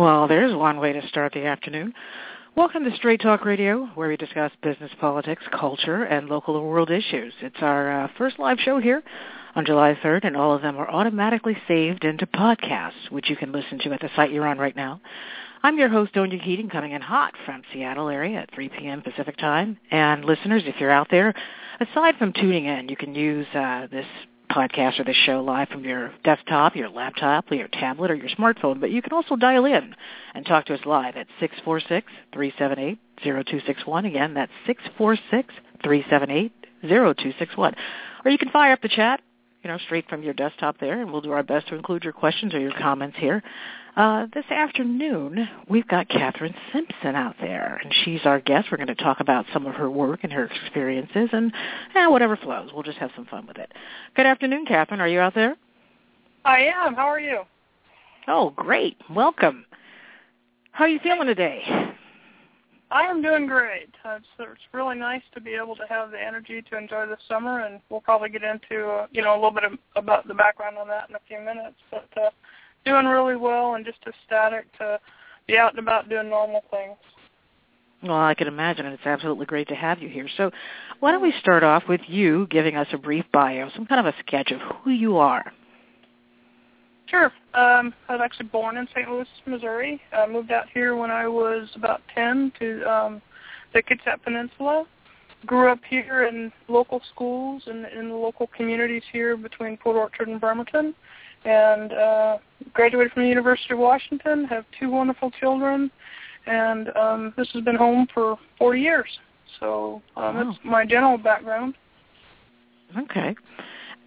Well, there's one way to start the afternoon. Welcome to Straight Talk Radio, where we discuss business, politics, culture, and local and world issues. It's our uh, first live show here on July 3rd, and all of them are automatically saved into podcasts, which you can listen to at the site you're on right now. I'm your host, Donia Keating, coming in hot from Seattle area at 3 p.m. Pacific Time. And listeners, if you're out there, aside from tuning in, you can use uh, this podcast or this show live from your desktop, your laptop, your tablet, or your smartphone. But you can also dial in and talk to us live at 646-378-0261. Again, that's 646-378-0261. Or you can fire up the chat, you know, straight from your desktop there, and we'll do our best to include your questions or your comments here. Uh, this afternoon, we've got Kathryn Simpson out there, and she's our guest. We're going to talk about some of her work and her experiences, and eh, whatever flows. We'll just have some fun with it. Good afternoon, Kathryn. Are you out there? I am. How are you? Oh, great. Welcome. How are you feeling today? I am doing great. It's, it's really nice to be able to have the energy to enjoy the summer, and we'll probably get into uh, you know a little bit of, about the background on that in a few minutes. But uh, doing really well, and just ecstatic to be out and about doing normal things. Well, I can imagine, and it's absolutely great to have you here. So why don't we start off with you giving us a brief bio, some kind of a sketch of who you are. Sure. Um, I was actually born in St. Louis, Missouri. I moved out here when I was about 10 to um, the Kitsap Peninsula. Grew up here in local schools and in the local communities here between Port Orchard and Bremerton. And uh, graduated from the University of Washington, have two wonderful children, and um, this has been home for 40 years. So um, Wow. that's my general background. Okay.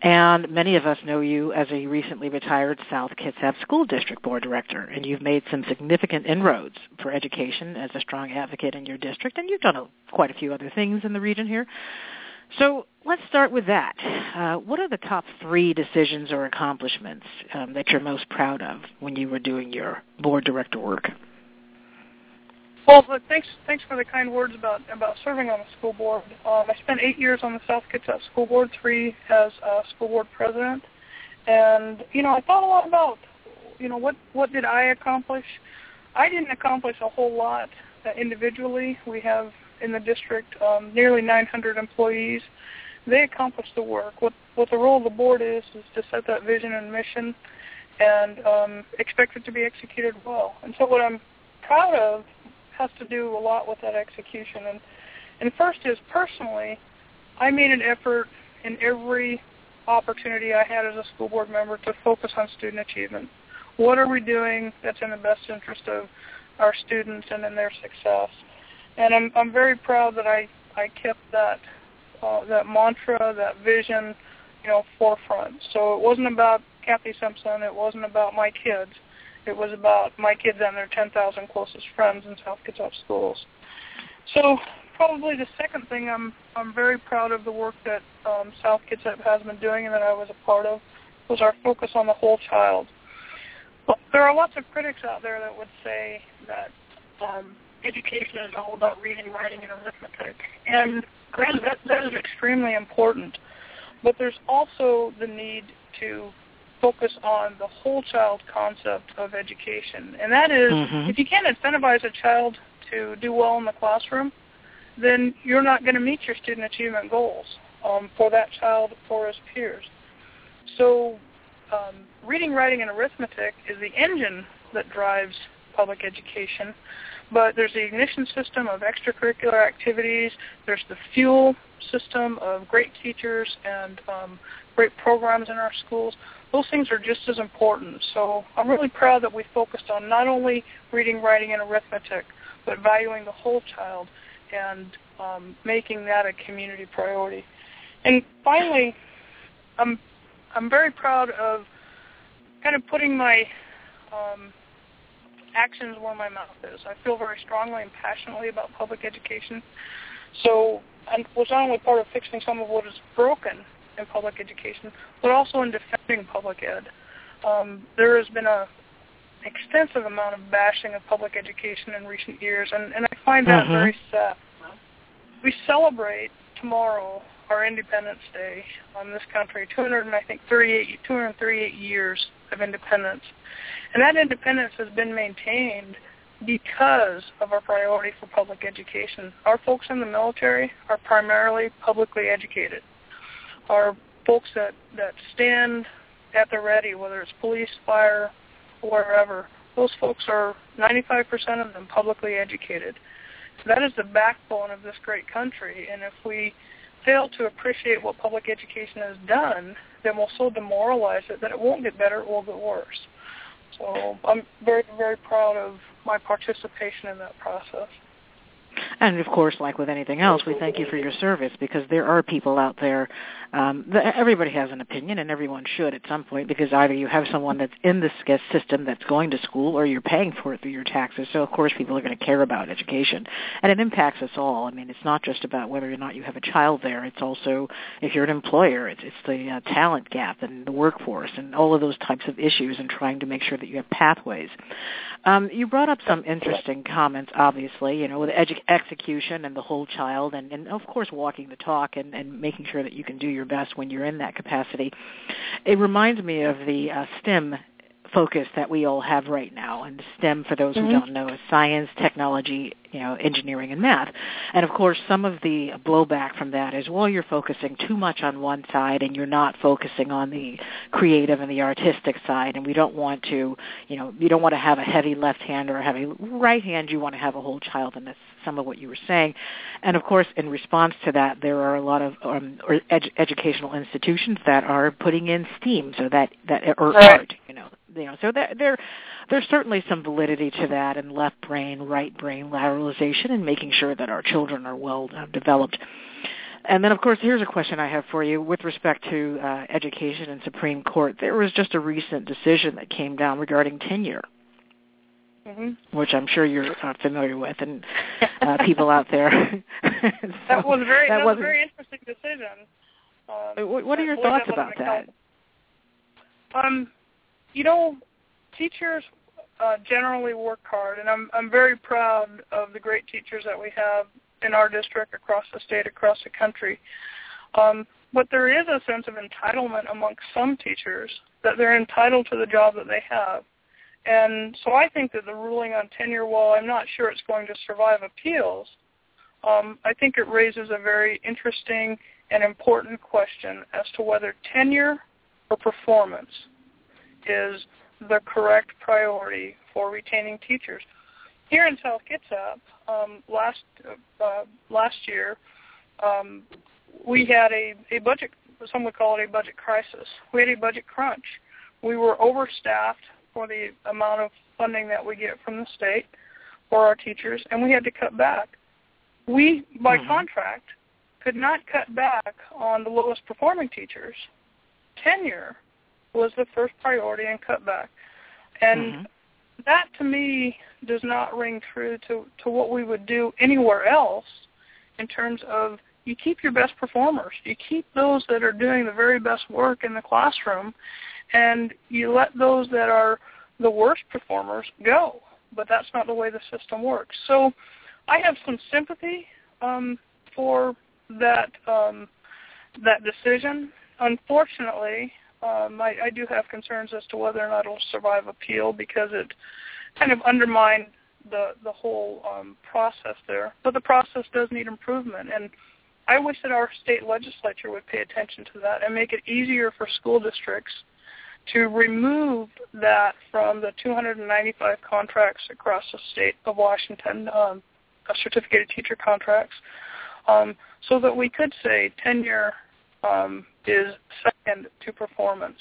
And many of us know you as a recently retired South Kitsap School District Board Director, and you've made some significant inroads for education as a strong advocate in your district, and you've done a, quite a few other things in the region here. So let's start with that. Uh, what are the top three decisions or accomplishments um, that you're most proud of when you were doing your board director work? Well, thanks thanks for the kind words about about serving on the school board. Um, I spent eight years on the South Kitsap School Board, three as uh, school board president, and you know I thought a lot about you know what what did I accomplish. I didn't accomplish a whole lot uh, individually. We have in the district um, nearly 900 employees. They accomplish the work. What what the role of the board is is to set that vision and mission, and um, expect it to be executed well. And so what I'm proud of has to do a lot with that execution. And and first is personally, I made an effort in every opportunity I had as a school board member to focus on student achievement. What are we doing that's in the best interest of our students and in their success? And I'm I'm very proud that I I kept that uh, that mantra, that vision, you know, forefront. So it wasn't about Kathy Simpson. It wasn't about my kids. It was about my kids and their 10,000 closest friends in South Kitsap schools. So probably the second thing I'm I'm very proud of the work that um, South Kitsap has been doing and that I was a part of was our focus on the whole child. But there are lots of critics out there that would say that um, education is all about reading, writing, and arithmetic. And granted, that, that is extremely important. But there's also the need to focus on the whole child concept of education. And that is, Mhm. if you can't incentivize a child to do well in the classroom, then you're not going to meet your student achievement goals um, for that child or his peers. So um, reading, writing, and arithmetic is the engine that drives public education, but there's the ignition system of extracurricular activities. There's the fuel system of great teachers and um, great programs in our schools. Those things are just as important. So I'm really proud that we focused on not only reading, writing, and arithmetic, but valuing the whole child and um, making that a community priority. And finally, I'm I'm very proud of kind of putting my um, actions where my mouth is. I feel very strongly and passionately about public education. So I was not only part of fixing some of what is broken in public education, but also in defending public ed. Um, there has been a extensive amount of bashing of public education in recent years, and, and I find that Mhm. very sad. We celebrate tomorrow our Independence Day on this country, 200 and I think 38, 238 years of independence, and that independence has been maintained because of our priority for public education. Our folks in the military are primarily publicly educated. Our folks that, that stand at the ready, whether it's police, fire, wherever, those folks are 95% of them publicly educated. That is the backbone of this great country, and if we fail to appreciate what public education has done, then we'll so demoralize it that it won't get better, it will get worse. So I'm very, very proud of my participation in that process. And of course, like with anything else, we thank you for your service because there are people out there. Um, that everybody has an opinion, and everyone should at some point because either you have someone that's in this system that's going to school, or you're paying for it through your taxes. So of course, people are going to care about education, and it impacts us all. I mean, it's not just about whether or not you have a child there. It's also if you're an employer, it's, it's the uh, talent gap and the workforce and all of those types of issues, and trying to make sure that you have pathways. Um, you brought up some interesting comments, obviously, you know, with edu- execution and the whole child, and, and of course walking the talk and, and making sure that you can do your best when you're in that capacity. It reminds me of the uh, STEM focus that we all have right now. And STEM, for those who Mhm. don't know, is science, technology, you know, engineering, and math. And of course, some of the blowback from that is, well, you're focusing too much on one side, and you're not focusing on the creative and the artistic side. And we don't want to, you know, you don't want to have a heavy left hand or a heavy right hand. You want to have a whole child, and that's some of what you were saying. And of course, in response to that, there are a lot of um, or ed- educational institutions that are putting in STEAM, so that that or Right. art, you know. So there, there, there's certainly some validity to that, and left brain, right brain lateralization, and making sure that our children are well uh, developed. And then, of course, here's a question I have for you with respect to uh, education and Supreme Court. There was just a recent decision that came down regarding tenure hmm which I'm sure you're uh, familiar with, and uh, people out there. that was very that that was a very interesting decision. Um, What what are your thoughts about that? Um, you know, teachers uh, generally work hard, and I'm I'm very proud of the great teachers that we have in our district, across the state, across the country. Um, but there is a sense of entitlement amongst some teachers that they're entitled to the job that they have. And so I think that the ruling on tenure, while I'm not sure it's going to survive appeals, um, I think it raises a very interesting and important question as to whether tenure or performance is the correct priority for retaining teachers. Here in South Kitsap, um, last uh, last year, um, we had a, a budget. Some would call it a budget crisis. We had a budget crunch. We were overstaffed for the amount of funding that we get from the state for our teachers, and we had to cut back. We, by Mhm. contract, could not cut back on the lowest performing teachers. Tenure was the first priority and cut back. And Mhm. that to me does not ring true to, to what we would do anywhere else in terms of you keep your best performers. You keep those that are doing the very best work in the classroom and you let those that are the worst performers go. But that's not the way the system works. So I have some sympathy um, for that um, that decision. Unfortunately, um, I, I do have concerns as to whether or not it'll survive appeal because it kind of undermined the the whole um, process there, but the process does need improvement. And I wish that our state legislature would pay attention to that and make it easier for school districts to remove that from the 295 contracts across the state of Washington, um, certificated teacher contracts, um, so that we could say tenure um, is second to performance.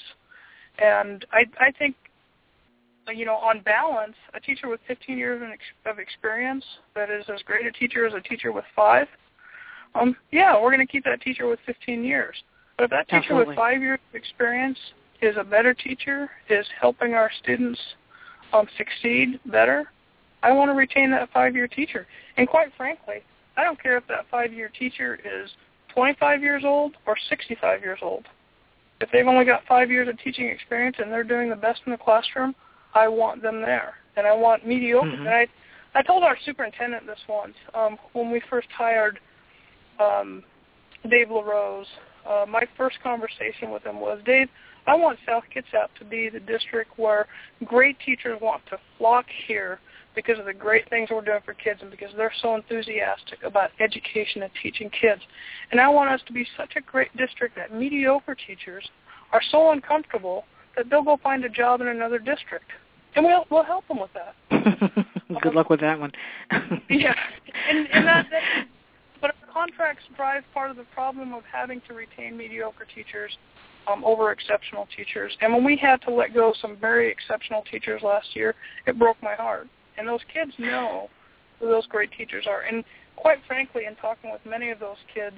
And I, I think, you know, on balance, a teacher with 15 years of experience that is as great a teacher as a teacher with five, um, yeah, we're going to keep that teacher with 15 years. But if that teacher Absolutely. with five years of experience is a better teacher, is helping our students um, succeed better, I want to retain that five-year teacher. And quite frankly, I don't care if that five-year teacher is 25 years old or 65 years old. If they've only got five years of teaching experience and they're doing the best in the classroom, I want them there. And I want mediocre. Mhm. And I, I told our superintendent this once um, when we first hired um, Dave LaRose. Uh, my first conversation with him was, Dave, I want South Kitsap to be the district where great teachers want to flock here because of the great things we're doing for kids and because they're so enthusiastic about education and teaching kids. And I want us to be such a great district that mediocre teachers are so uncomfortable that they'll go find a job in another district. And we'll, we'll help them with that. Good luck with that one. yeah. And, and that, that, but our contracts drive part of the problem of having to retain mediocre teachers um, over exceptional teachers. And when we had to let go of some very exceptional teachers last year, it broke my heart. And those kids know who those great teachers are. And quite frankly, in talking with many of those kids,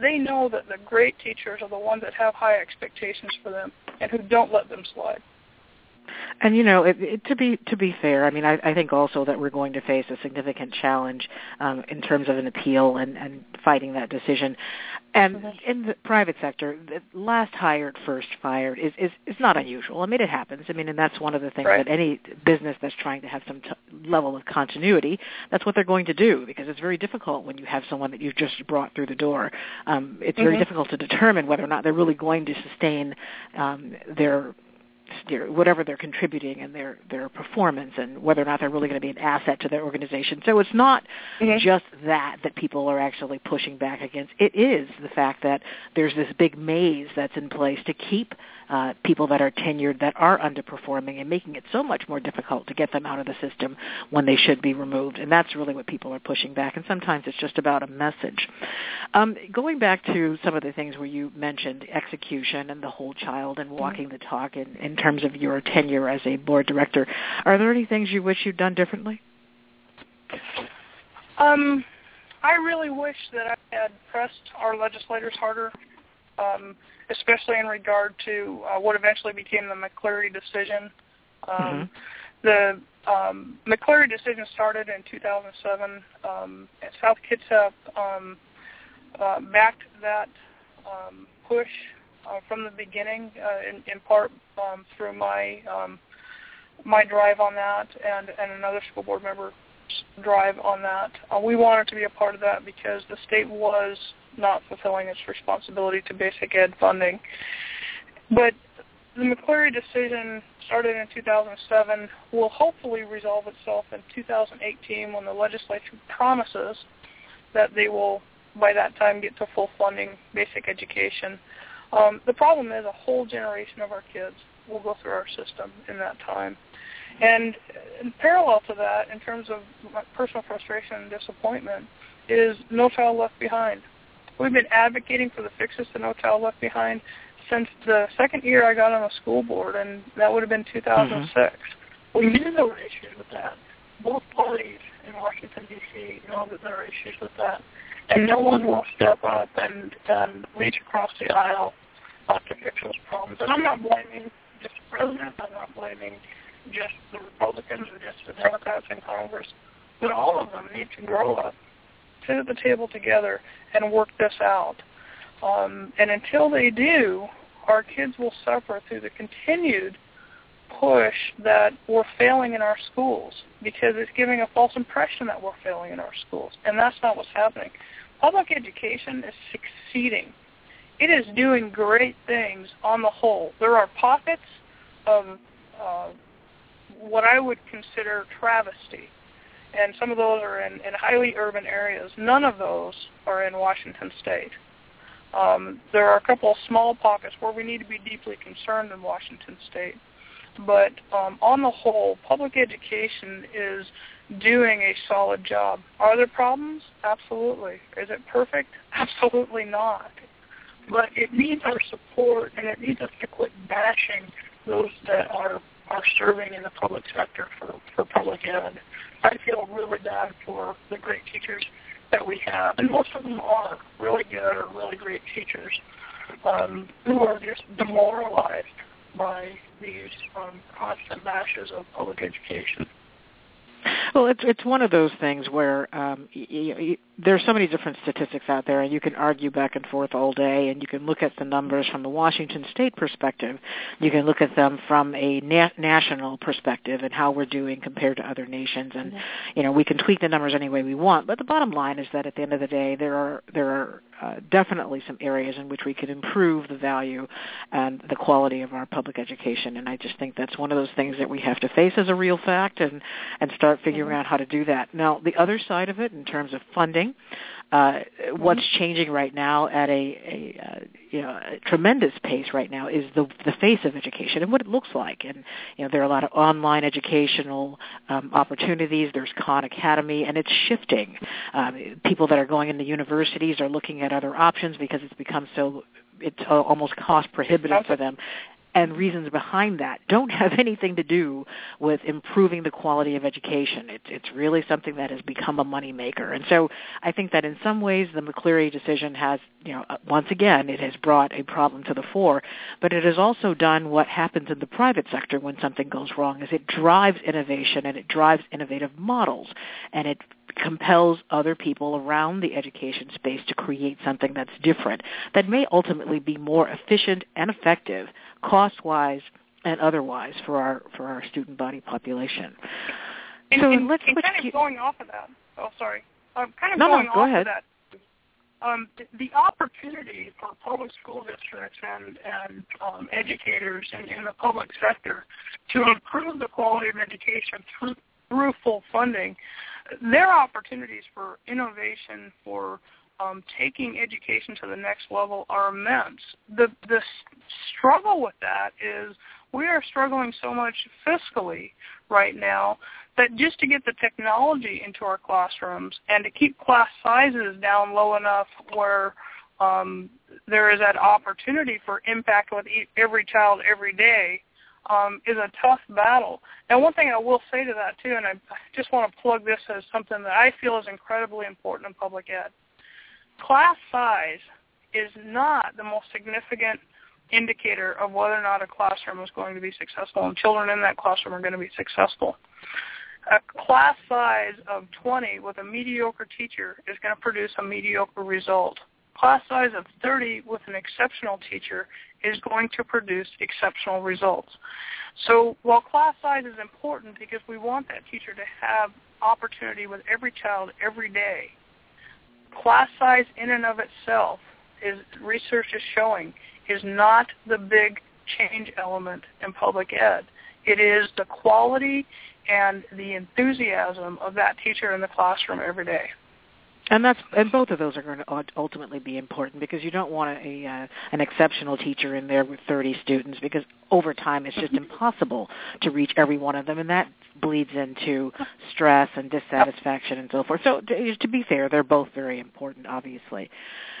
they know that the great teachers are the ones that have high expectations for them and who don't let them slide. And you know, it, it, to be to be fair, I mean, I, I think also that we're going to face a significant challenge um, in terms of an appeal and, and fighting that decision. And Mm-hmm. in the private sector, the last hired, first fired is, is is not unusual. I mean, it happens. I mean, and that's one of the things Right. that any business that's trying to have some t- level of continuity, that's what they're going to do because it's very difficult when you have someone that you've just brought through the door. Um, it's very Mhm. difficult to determine whether or not they're really going to sustain um, their their- whatever they're contributing and their their performance and whether or not they're really going to be an asset to their organization. So it's not Mhm. just that that people are actually pushing back against. It is the fact that there's this big maze that's in place to keep uh, people that are tenured that are underperforming and making it so much more difficult to get them out of the system when they should be removed. And that's really what people are pushing back. And sometimes it's just about a message. Um, going back to some of the things where you mentioned execution and the whole child and walking the talk in, in terms of your tenure as a board director, are there any things you wish you'd done differently? Um, I really wish that I had pressed our legislators harder, um, especially in regard to uh, what eventually became the McCleary decision. Um, The um, McCleary decision started in 2007. Um, and South Kitsap um, uh, backed that um, push uh, from the beginning, uh, in, in part um, through my um, my drive on that, and and another school board member drive on that. Uh, we wanted to be a part of that because the state was not fulfilling its responsibility to basic ed funding. But the McCleary decision started in 2007 will hopefully resolve itself in 2018 when the legislature promises that they will by that time get to full funding basic education. Um, the problem is a whole generation of our kids will go through our system in that time. And in parallel to that, in terms of personal frustration and disappointment, is No Child Left Behind. We've been advocating for the fixes to No Child Left Behind since the second year I got on the school board, and that would have been 2006. We knew there were issues with that. Both parties in Washington, D.C. know that there are issues with that. And no one will step up and, and reach across the aisle uh, to fix those problems. And I'm not blaming just the president. I'm not blaming just the Republicans or just the Democrats in Congress. But all of them need to grow up, sit at the table together, and work this out. Um, and until they do, our kids will suffer through the continued push that we're failing in our schools because it's giving a false impression that we're failing in our schools. And that's not what's happening. Public education is succeeding. It is doing great things on the whole. There are pockets of uh, what I would consider travesty and some of those are in, in highly urban areas. None of those are in Washington State. Um, there are a couple of small pockets where we need to be deeply concerned in Washington State. But um, on the whole, public education is doing a solid job. Are there problems? Absolutely. Is it perfect? Absolutely not. But it needs our support, and it needs us to quit bashing those that are are serving in the public sector for, for public ed. I feel really bad for the great teachers that we have, and most of them are really good or really great teachers um, who are just demoralized by these um, constant bashes of public education. Well, it's it's one of those things where um, y- y- there's so many different statistics out there, and you can argue back and forth all day, and you can look at the numbers from the Washington State perspective. You can look at them from a na- national perspective and how we're doing compared to other nations, and you know we can tweak the numbers any way we want. But the bottom line is that at the end of the day, there are there are uh, definitely some areas in which we could improve the value and the quality of our public education. And I just think that's one of those things that we have to face as a real fact and and start figuring mm-hmm. out how to do that. Now, the other side of it, in terms of funding, uh, mm-hmm. what's changing right now at a, a uh, you know a tremendous pace right now is the the face of education and what it looks like. And you know there are a lot of online educational um, opportunities. There's Khan Academy, and it's shifting. Um, people that are going into universities are looking at other options because it's become so it's uh, almost cost prohibitive for them and reasons behind that don't have anything to do with improving the quality of education. It's it's really something that has become a moneymaker. And so I think that in some ways the McCleary decision has, you know, uh, once again it has brought a problem to the fore, but it has also done what happens in the private sector when something goes wrong is it drives innovation and it drives innovative models and it compels other people around the education space to create something that's different that may ultimately be more efficient and effective cost-wise and otherwise for our for our student body population. And, so and, let's and kind of going off of that. Oh, sorry. Um, kind of no, going no, go off ahead. of that. Um, the, the opportunity for public school districts and, and um, educators in, in the public sector to improve the quality of education through, through full funding, there are opportunities for innovation, for um, taking education to the next level are immense. The the struggle with that is we are struggling so much fiscally right now that just to get the technology into our classrooms and to keep class sizes down low enough where um, there is that opportunity for impact with every child every day um, is a tough battle. Now, one thing I will say to that too, and I just want to plug this as something that I feel is incredibly important in public ed class size is not the most significant indicator of whether or not a classroom is going to be successful and children in that classroom are going to be successful. A class size of 20 with a mediocre teacher is going to produce a mediocre result. Class size of 30 with an exceptional teacher is going to produce exceptional results. So while class size is important because we want that teacher to have opportunity with every child every day, class size in and of itself is research is showing is not the big change element in public ed. It is the quality and the enthusiasm of that teacher in the classroom every day. And that's and both of those are going to ultimately be important because you don't want a uh, an exceptional teacher in there with 30 students because over time it's just impossible to reach every one of them and that bleeds into stress and dissatisfaction and so forth. So to, to be fair, they're both very important obviously.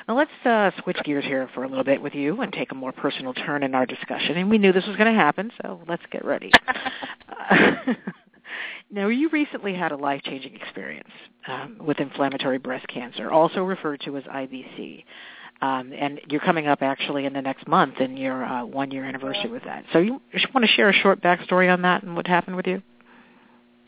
Now let's uh, switch gears here for a little bit with you and take a more personal turn in our discussion. And we knew this was going to happen, so let's get ready. Now, you recently had a life-changing experience um, with inflammatory breast cancer, also referred to as IBC. Um, and you're coming up actually in the next month in your uh, one-year anniversary with that. So you want to share a short backstory on that and what happened with you?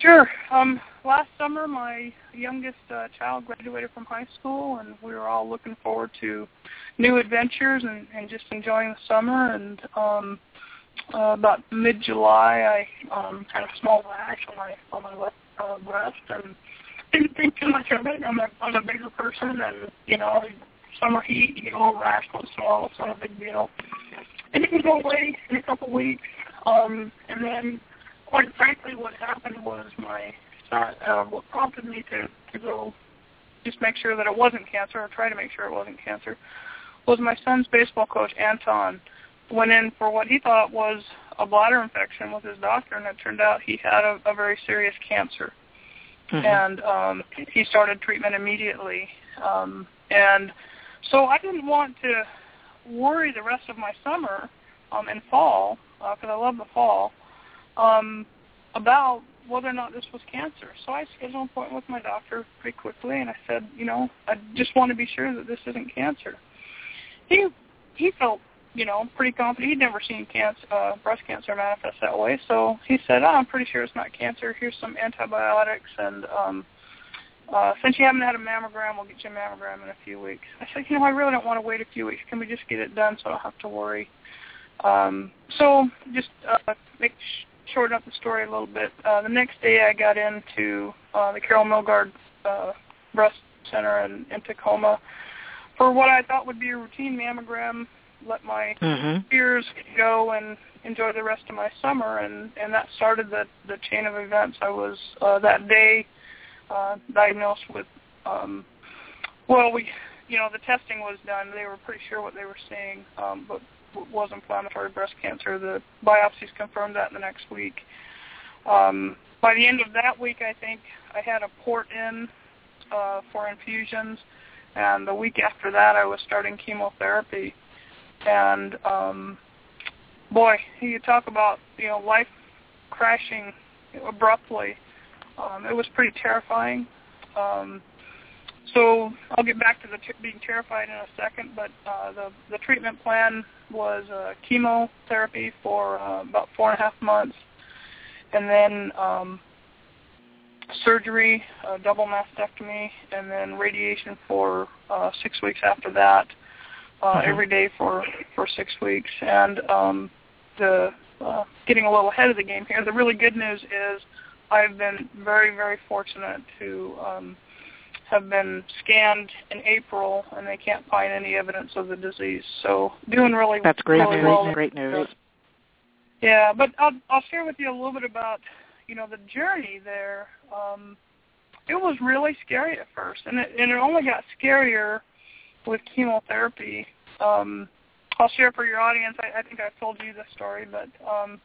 Sure. Um, last summer, my youngest uh, child graduated from high school, and we were all looking forward to new adventures and, and just enjoying the summer. And um, uh, about mid July, I um, had a small rash on my on my left uh, breast, and didn't think too much of it. I'm a I'm a bigger person, and you know, summer heat, you get a rash once in. It's not a big deal. It didn't go away in a couple weeks, um, and then, quite frankly, what happened was my uh, what prompted me to to go just make sure that it wasn't cancer or try to make sure it wasn't cancer was my son's baseball coach Anton went in for what he thought was a bladder infection with his doctor, and it turned out he had a, a very serious cancer. Mhm. And um, he started treatment immediately. Um, and so I didn't want to worry the rest of my summer um, and fall, because I love the fall, um, about whether or not this was cancer. So I scheduled an appointment with my doctor pretty quickly, and I said, you know, I just want to be sure that this isn't cancer. He he felt, you know, pretty confident. He'd never seen cancer, uh, breast cancer manifest that way, so he said, oh, I'm pretty sure it's not cancer. Here's some antibiotics, and um, uh, since you haven't had a mammogram, we'll get you a mammogram in a few weeks. I said, you know, I really don't want to wait a few weeks. Can we just get it done so I don't have to worry? Um, so just uh, make shorten up the story a little bit. Uh, the next day, I got into uh, the Carol Milgard uh, Breast Center in, in Tacoma for what I thought would be a routine mammogram. Let my Mhm. fears go and enjoy the rest of my summer, and and that started the the chain of events. I was uh, that day uh, diagnosed with, um, well, we, you know, the testing was done. They were pretty sure what they were seeing, um, but was inflammatory breast cancer. The biopsies confirmed that the next week. Um, by the end of that week, I think I had a port in uh, for infusions, and the week after that, I was starting chemotherapy. And um, boy, you talk about you know life crashing abruptly. Um, it was pretty terrifying. Um, so I'll get back to the t- being terrified in a second, but uh, the the treatment plan was uh, chemotherapy for uh, about four and a half months, and then um, surgery, uh, double mastectomy, and then radiation for uh, six weeks after that, uh, Mhm. every day for for six weeks. And um, the uh, getting a little ahead of the game here. The really good news is I've been very very fortunate to um, have been scanned in April, and they can't find any evidence of the disease. So doing really That's great really news. well. Great news. Yeah, but I'll I'll share with you a little bit about you know the journey there. Um, it was really scary at first, and it and it only got scarier with chemotherapy. Um, I'll share for your audience. I, I think I've told you this story, but um,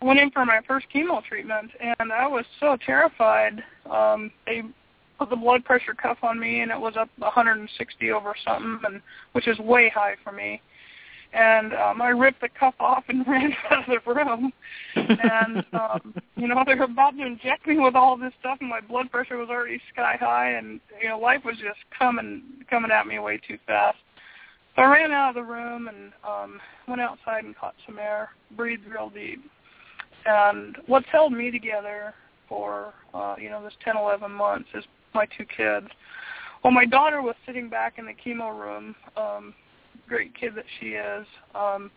went in for my first chemo treatment, and I was so terrified. Um, they put the blood pressure cuff on me, and it was up 160 over something, and which is way high for me and um, I ripped the cuff off and ran out of the room. And um, you know, they were about to inject me with all this stuff, and my blood pressure was already sky high, and you know, life was just coming coming at me way too fast. So I ran out of the room and um, went outside and caught some air, breathed real deep. And what's held me together for uh, you know this 10, 11 months is my two kids. Well, my daughter was sitting back in the chemo room. Um, great kid that she is. Um,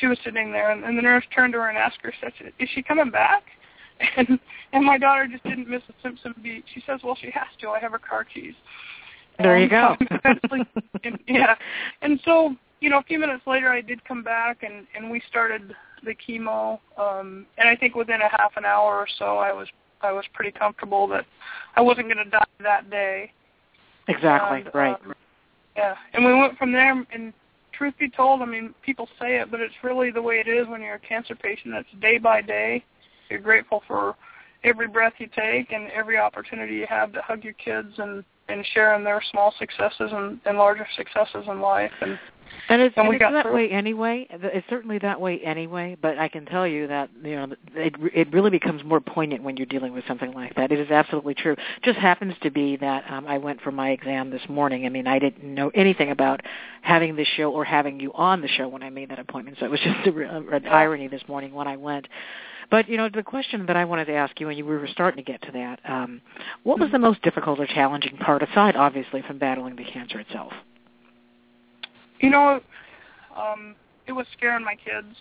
she was sitting there, and, and the nurse turned to her and asked her, said, "Is she coming back?" And and my daughter just didn't miss a Simpson beat. She says, "Well, she has to. I have her car keys." There you And, go. um, and, yeah, and so you know, a few minutes later, I did come back, and and we started the chemo. Um, and I think within a half an hour or so, I was I was pretty comfortable that I wasn't going to die that day. Exactly. And, right. um, yeah, and we went from there. And truth be told, I mean, people say it, but it's really the way it is when you're a cancer patient. It's day by day. You're grateful for every breath you take and every opportunity you have to hug your kids and and share in their small successes and, and larger successes in life. And And it's, And and we that through. way anyway. It's certainly that way anyway. But I can tell you that you know it it really becomes more poignant when you're dealing with something like that. It is absolutely true. Just happens to be that um, I went for my exam this morning. I mean, I didn't know anything about having this show or having you on the show when I made that appointment. So it was just a, a, an irony this morning when I went. But you know, the question that I wanted to ask you, and you we were starting to get to that, um, what was the most difficult or challenging part, aside obviously from battling the cancer itself? You know, um, it was scaring my kids.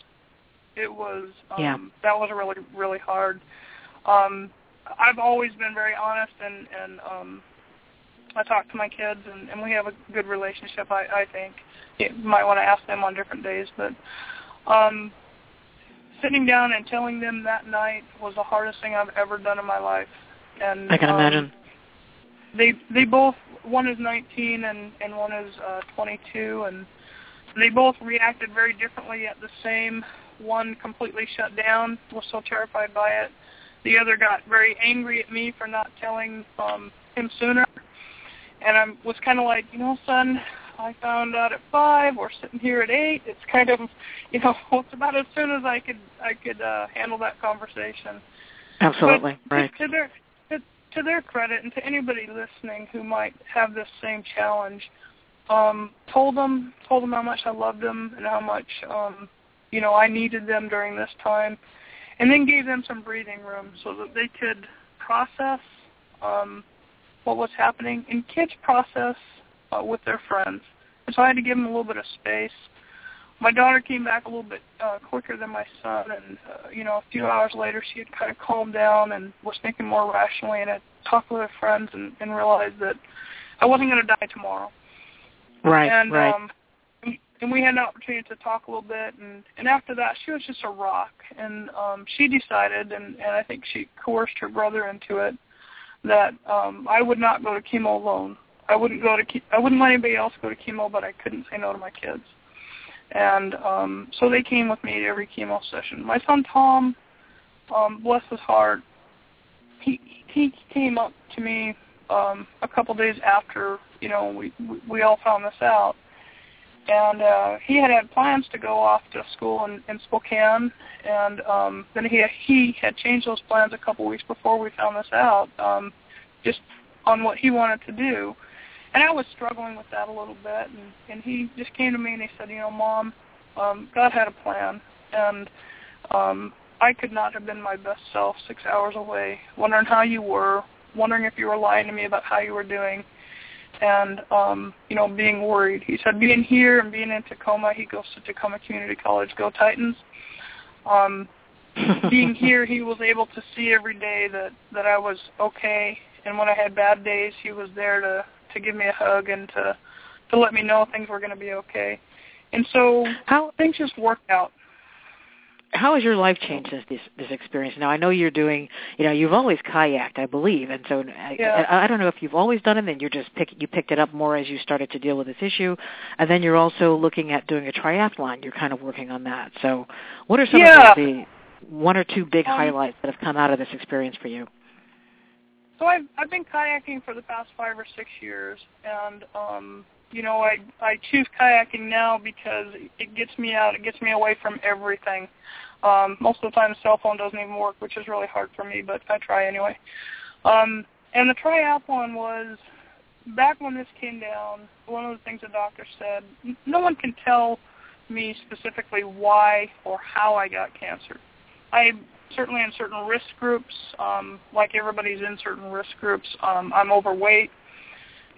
It was um, Yeah. that was really really hard. Um, I've always been very honest and and um, I talk to my kids and, and we have a good relationship. I, I think you might want to ask them on different days, but um, sitting down and telling them that night was the hardest thing I've ever done in my life. and I can um, imagine. They they both one is 19 and and one is uh, 22, and they both reacted very differently at the same. One completely shut down, was so terrified by it. The other got very angry at me for not telling um, him sooner, and I was kind of like, you know, son, I found out at five. We're sitting here at eight. It's kind of, you know, it's about as soon as I could I could uh, handle that conversation. Absolutely, But right. To, to their to, their credit, and to anybody listening who might have this same challenge, um, told them told them how much I loved them and how much um, you know I needed them during this time, and then gave them some breathing room so that they could process um, what was happening. And kids process uh, with their friends, and so I had to give them a little bit of space. My daughter came back a little bit uh, quicker than my son, and uh, you know, a few hours later, she had kind of calmed down and was thinking more rationally, and had talked with her friends and, and realized that I wasn't going to die tomorrow. Right, and right. um, and we had an opportunity to talk a little bit, and and after that, she was just a rock, and um, she decided, and and I think she coerced her brother into it, that um, I would not go to chemo alone. I wouldn't go to ke- I wouldn't let anybody else go to chemo, but I couldn't say no to my kids. And um, so they came with me to every chemo session. My son Tom, um, bless his heart, he he came up to me um, a couple days after you know we we, all found this out, and uh, he had had plans to go off to school in, in Spokane, and um, then he he had changed those plans a couple weeks before we found this out, um, just on what he wanted to do. And I was struggling with that a little bit, and, and he just came to me and he said, you know, Mom, um, God had a plan, and um, I could not have been my best self six hours away, wondering how you were, wondering if you were lying to me about how you were doing, and um, you know, being worried. He said, being here and being in Tacoma, he goes to Tacoma Community College, go Titans. Um, being here, he was able to see every day that that I was okay, and when I had bad days, he was there to to give me a hug and to to let me know things were going to be okay. And so How things just worked out. how has your life changed since this this experience? Now I know you're doing, you know, you've always kayaked, I believe, and so I, Yeah. I, I don't know if you've always done it, and you're just pick you picked it up more as you started to deal with this issue, and then you're also looking at doing a triathlon. You're kind of working on that. So, what are some Yeah. of the, the one or two big Um, highlights that have come out of this experience for you? So I've I've been kayaking for the past five or six years, and um, you know I I choose kayaking now because it gets me out, it gets me away from everything. Um, most of the time, the cell phone doesn't even work, which is really hard for me, but I try anyway. Um, and the triathlon was back when this came down. One of the things the doctor said, no one can tell me specifically why or how I got cancer. I certainly in certain risk groups, um, like everybody's in certain risk groups. Um, I'm overweight,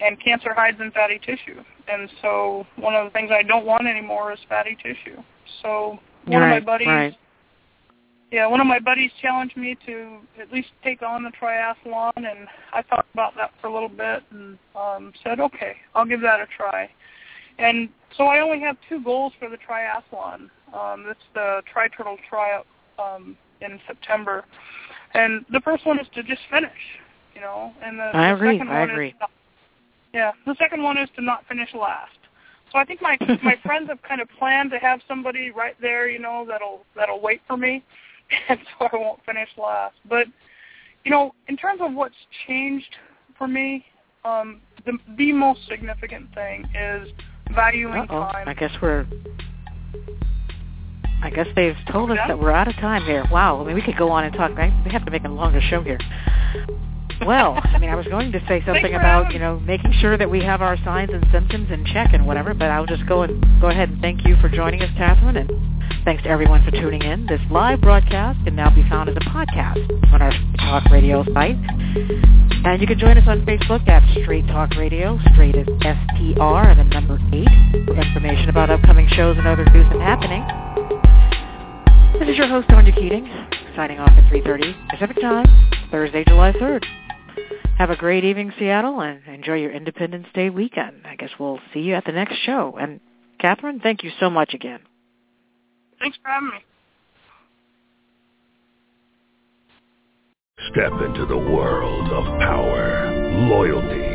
and cancer hides in fatty tissue. And so one of the things I don't want anymore is fatty tissue. So one right, of my buddies, right. yeah, one of my buddies challenged me to at least take on the triathlon, and I thought about that for a little bit and um, said, okay, I'll give that a try. And so I only have two goals for the triathlon. Um, it's the Tri-Turtle Tri um, in September, and the first one is to just finish, you know, and the, I the agree, second I one agree. is not, yeah, the second one is to not finish last. So I think my my friends have kind of planned to have somebody right there, you know, that'll that'll wait for me, and so I won't finish last. But you know, in terms of what's changed for me, um, the the most significant thing is valuing Uh-oh. time. I guess we're. I guess they've told us Yeah. that we're out of time here. Wow. I mean, we could go on and talk. I, we have to make a longer show here. Well, I mean, I was going to say something about you know making sure that we have our signs and symptoms in check and whatever. But I'll just go and go ahead and thank you for joining us, Kathryn, and thanks to everyone for tuning in. This live broadcast can now be found as a podcast on our Talk Radio site. And you can join us on Facebook at Straight Talk Radio. Straight is S-T-R and the number 8 for information about upcoming shows and other news and happening. This is your host, Tonya Keating, signing off at 3.30 Pacific Time, Thursday, July 3rd. Have a great evening, Seattle, and enjoy your Independence Day weekend. I guess we'll see you at the next show. And Kathryn, thank you so much again. Thanks for having me. Step into the world of power, loyalty,